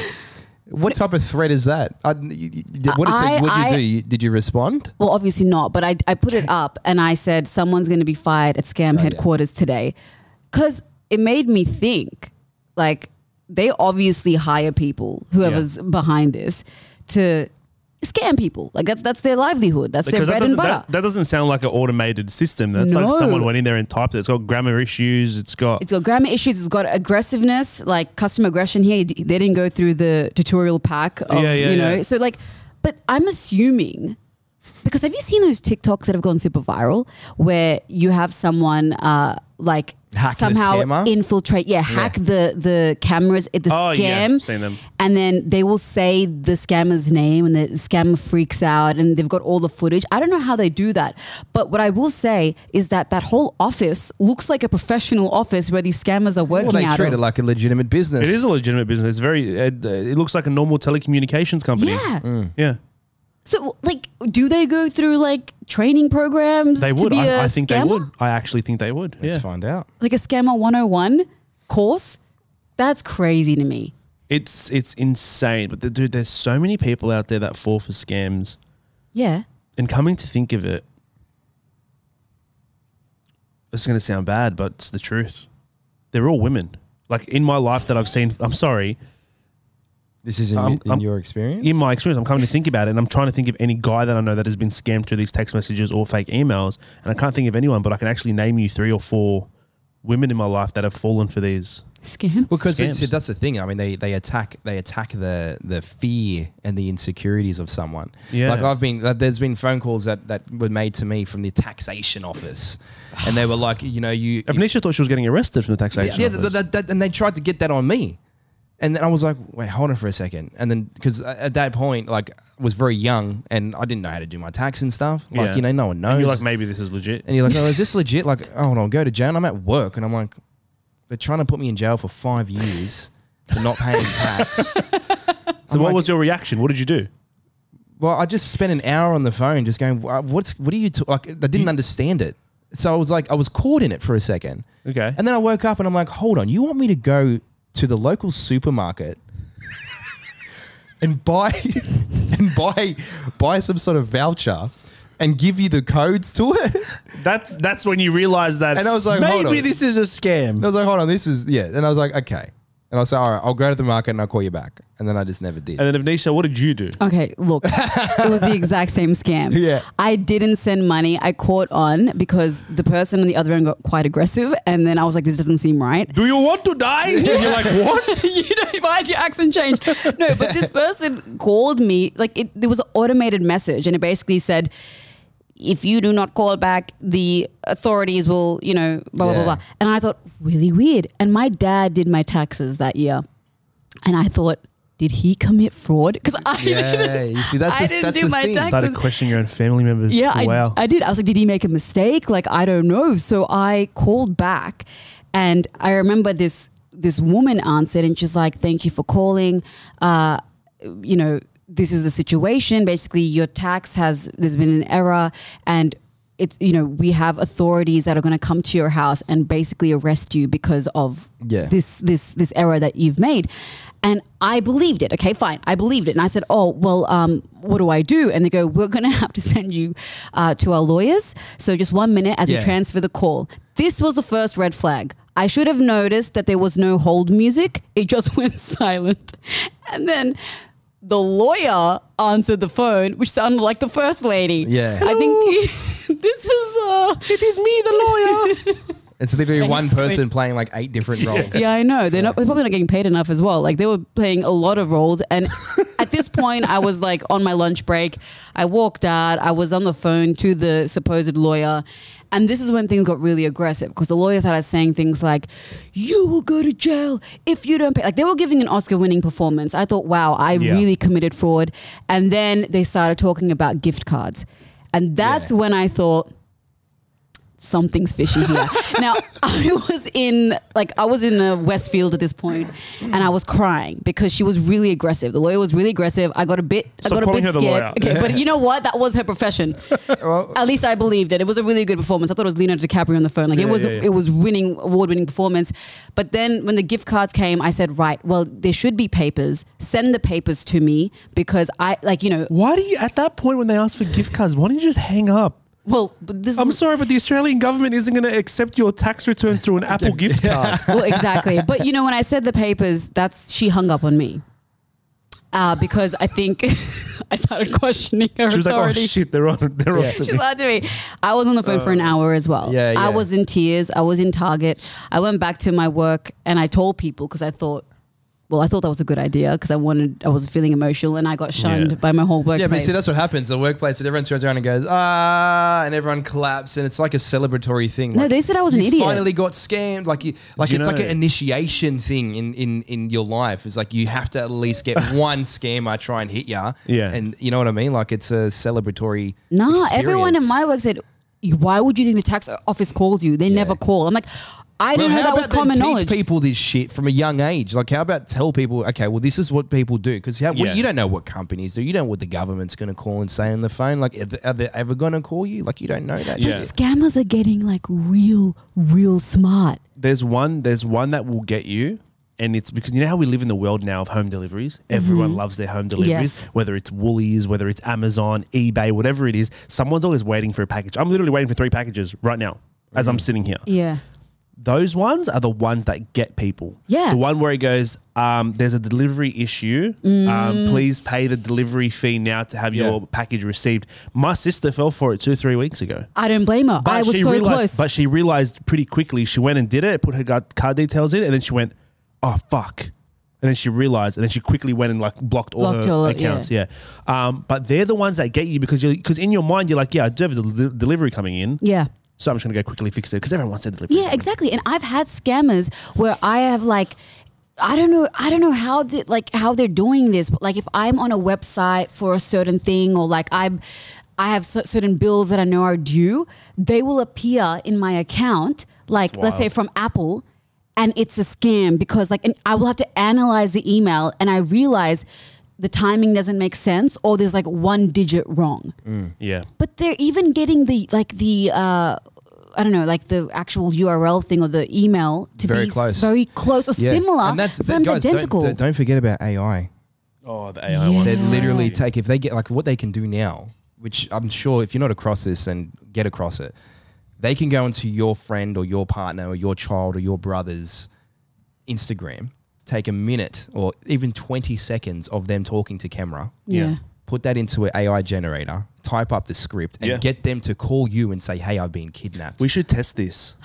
what type of threat is that? I, you, you- what did I- you I- do? You, did you respond? Well, obviously not, but I, I put it up and I said someone's going to be fired at scam Oh, yeah. headquarters today. Because it made me think like they obviously hire people, whoever's behind this, to scam people. Like that's that's their livelihood. That's Because their that bread and doesn't, butter. that, that doesn't sound like an automated system. That's No. like someone went in there and typed it. It's got grammar issues. It's got. it's got grammar issues. It's got aggressiveness, like customer aggression here. They didn't go through the tutorial pack of, Yeah, yeah, you know. yeah. So like, but I'm assuming because have you seen those TikToks that have gone super viral where you have someone uh, like Hack somehow scammer? infiltrate, yeah, hack the the cameras at the Oh, yeah, scam, seen them. and then they will say the scammer's name, and the scammer freaks out, and they've got all the footage. I don't know how they do that, but what I will say is that that whole office looks like a professional office where these scammers are working Well, they out treat of. it like a legitimate business. It is a legitimate business. It's very. It, it looks like a normal telecommunications company. yeah. Mm. Yeah. So, like, do they go through like training programs? They to would. be a I, I think scammer? they would. I actually think they would. Let's yeah. find out. Like a scammer 101 course? That's crazy to me. It's it's insane. But the, dude, there's so many people out there that fall for scams. Yeah. And coming to think of it, it's going to sound bad, but it's the truth. They're all women. Like in my life that I've seen, I'm sorry, This is in, Um, in um, your experience. in my experience, I'm coming to think about it, and I'm trying to think of any guy that I know that has been scammed through these text messages or fake emails, and I can't think of anyone, but I can actually name you three or four women in my life that have fallen for these. Scams. because it's, Scams. that's the thing. I mean, they, they attack they attack the the fear and the insecurities of someone. Yeah. Like I've been like, there's been phone calls that, that were made to me from the taxation office, and they were like, you know, you Avneesha thought she was getting arrested from the taxation. yeah, office. th- th- that- and they tried to get that on me. And then I was like, wait, hold on for a second. And then, because at that point, like, I was very young and I didn't know how to do my tax and stuff. Like, Yeah. you know, no one knows. And you're like, maybe this is legit. And you're like, oh, is this legit? Like, oh, hold on, go to jail. And I'm at work, and I'm like, they're trying to put me in jail for five years for not paying tax. So what was your reaction? What did you do? Well, I just spent an hour on the phone, just going, "Wha- what's, what are you, t-? like? I didn't understand it. So I was like, I was caught in it for a second. Okay. And then I woke up and I'm like, hold on, you want me to go to the local supermarket and buy and buy buy some sort of voucher and give you the codes to it? That's that's when you realize that. And I was like, hold maybe on. this is a scam. I was like, hold on, this is yeah. And I was like, okay. And I was like, all right, I'll go to the market and I'll call you back. And then I just never did. And then if Avneesha, what did you do? Okay, look, it was the exact same scam. Yeah. I didn't send money. I caught on because the person on the other end got quite aggressive. And then I was like, this doesn't seem right. Do you want to die? And you're like, what? you know, why is your accent changed? No, but this person called me, like, it, there was an automated message, and it basically said, if you do not call back, the authorities will, you know, blah, blah, Yeah. blah, blah. And I thought, really weird. And my dad did my taxes that year. And I thought, did he commit fraud? Because I Yeah, didn't, you see, that's I the- didn't that's do my thing. taxes. Started questioning your own family members. Yeah, I, wow. I did. I was like, did he make a mistake? Like, I don't know. So I called back, and I remember this this woman answered, and she's like, "Thank you for calling. Uh, you know, this is the situation. Basically, your tax has there's been an error, and." It's, you know, we have authorities that are going to come to your house and basically arrest you because of Yeah. this this this error that you've made. And I believed it. Okay, fine. I believed it. And I said, oh, well, um, what do I do? And they go, we're going to have to send you uh, to our lawyers. So just one minute as we transfer the call. This was the first red flag. I should have noticed that there was no hold music. It just went silent. And then the lawyer answered the phone, which sounded like the first lady. Yeah. I think this is. Uh, it is me, the lawyer. It's literally one person playing like eight different roles. Yeah, I know. They're not they're probably not getting paid enough as well. Like they were playing a lot of roles. And at this point I was like on my lunch break. I walked out. I was on the phone to the supposed lawyer. And this is when things got really aggressive because the lawyers started saying things like, You will go to jail if you don't pay. Like they were giving an Oscar winning performance. I thought, wow, I Yeah. really committed fraud. And then they started talking about gift cards. And that's Yeah. when I thought, something's fishy here. now, I was in like I was in the Westfield at this point, and I was crying because she was really aggressive. The lawyer was really aggressive. I got a bit, I got a calling bit her the scared. Okay, but you know what? That was her profession. At least I believed it. It was a really good performance. I thought it was Leonardo DiCaprio on the phone. Like it Yeah, was, yeah, yeah. it was winning, award-winning performance. But then when the gift cards came, I said, right, well, there should be papers. Send the papers to me because I like you know. Why do you, at that point when they ask for gift cards, why don't you just hang up? Well, but this I'm is, sorry, but the Australian government isn't going to accept your tax returns through an Apple gift card. well, exactly. But you know, when I said the papers, that's she hung up on me. Uh, because I think I started questioning her She was like, "Oh shit, they're on, they're on." Yeah. to She me." lied to me. I was on the phone for an hour as well. Yeah, yeah, I was in tears. I was in Target. I went back to my work and I told people because I thought, well, I thought that was a good idea because I wanted, I was feeling emotional and I got shunned Yeah. by my whole workplace. Yeah, but see, that's what happens. The workplace, and everyone turns around and goes, ah, and everyone claps, and it's like a celebratory thing. No, Like, they said I was an you idiot. Finally got scammed. Like you, like You it's like know- an initiation thing in in in your life. It's like you have to at least get one scammer try and hit ya. Yeah. and you know what I mean. Like it's a celebratory. No, everyone in experience. my work said, why would you think the tax office called you? They never call. I'm like, I Well, didn't know that was about then common teach people this shit from a young age? Like, how about tell people, okay, well, this is what people do because Yeah. you don't know what companies do. You don't know what the government's going to call and say on the phone. Like, are they, are they ever going to call you? Like, you don't know that. Yeah. shit. Scammers are getting like real, real smart. there's one there's one that will get you and it's because you know how we live in the world now of home deliveries mm-hmm. everyone loves their home deliveries Yes. whether it's woolies whether it's amazon ebay whatever it is someone's always waiting for a package i'm literally waiting for three packages right now as i'm mm. sitting here Yeah. Those ones are the ones that get people. Yeah. The one where it goes, um, there's a delivery issue. Mm. Um, please pay the delivery fee now to have Yeah. your package received. My sister fell for it two, three weeks ago. I don't blame her. I was so realized, close. But she realized pretty quickly. She went and did it, put her gu- card details in, and then she went, "Oh fuck!" And then she realized, and then she quickly went and like blocked all Blocked her all- accounts. Yeah. Um, but they're the ones that get you because you because in your mind you're like, yeah, I do have a delivery coming in, yeah. So I'm just gonna go quickly fix it because everyone wants a delivery. Yeah, exactly. And I've had scammers where I have like I don't know I don't know how the, like how they're doing this, but like if I'm on a website for a certain thing or like I'm I have cer- certain bills that I know are due, they will appear in my account like let's say from Apple and it's a scam because like and I will have to analyze the email and I realize the timing doesn't make sense or there's like one digit wrong Yeah. but they're even getting the like the uh I don't know, like the actual URL thing or the email to Very be close. very close or Yeah. similar. And that's sometimes guys, identical. Don't, don't forget about AI. Oh, the AI Yeah. one. They literally take if they get like what they can do now, which I'm sure if you're not across this and get across it, they can go into your friend or your partner or your child or your brother's Instagram, take a minute or even 20 seconds of them talking to camera, yeah. Yeah. put that into an AI generator, type up the script, and Yeah. get them to call you and say, "Hey, I've been kidnapped." We should test this.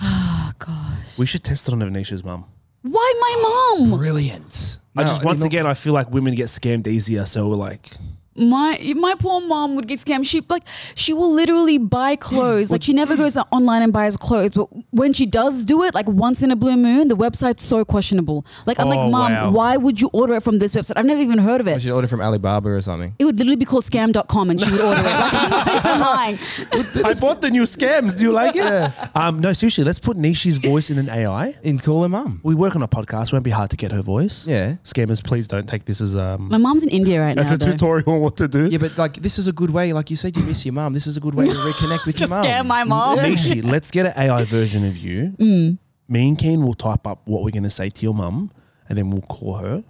Oh gosh. We should test it on Anisha's mum. Why my mom? Brilliant. I No, just once you know- again I feel like women get scammed easier, so we're like, My my poor mom would get scammed. She like she will literally buy clothes. Like she never goes online and buys clothes, but when she does do it, like once in a blue moon, the website's so questionable. Like I'm Oh, like, mom, wow. why would you order it from this website? I've never even heard of I it. should order from Alibaba or something. It would literally be called scam.com and she would order it. Like I'm not even lying. I bought the new scams. Do you like it? Um, no, seriously, let's put Nishi's voice in an AI. And call her mum. We work on a podcast. Won't be hard to get her voice. Yeah. Scammers, please don't take this as um My mom's in India right as now. a though. tutorial on what to do. Yeah, but like this is a good way. Like you said, you miss your mum. This is a good way to reconnect with Just your mum. scam my mom. Nishi, let's get an AI version of you. Mm. Me and Keen will type up what we're going to say to your mum, and then we'll call her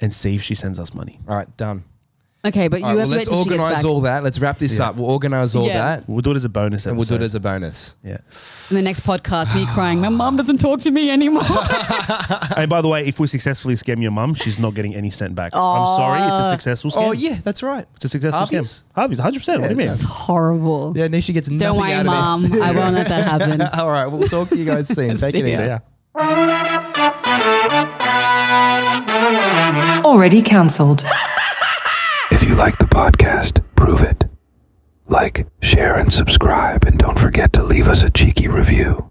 and see if she sends us money. All right, done. Okay, but you All right, have well, to wait let's till she gets organize back. all that. Let's wrap this Yeah. up. We'll organize all Yeah. that, We'll do it as a bonus and we'll do it as a bonus. yeah. In the next podcast, me crying, my mom doesn't talk to me anymore. and by the way, if we successfully scam your mum, she's not getting any cent back. I'm sorry, it's a oh. successful scam. Oh yeah, that's right. It's a successful Harvey's? scam. Harvey's 100%. what do you mean? It's horrible. Yeah, Nisha gets nothing Don't worry, out mom. of this. I won't let that happen. all right, we'll talk to you guys soon. Take See it ya. easy. Yeah. Already cancelled. You like the podcast, prove it. Like, share, and subscribe, and don't forget to leave us a cheeky review.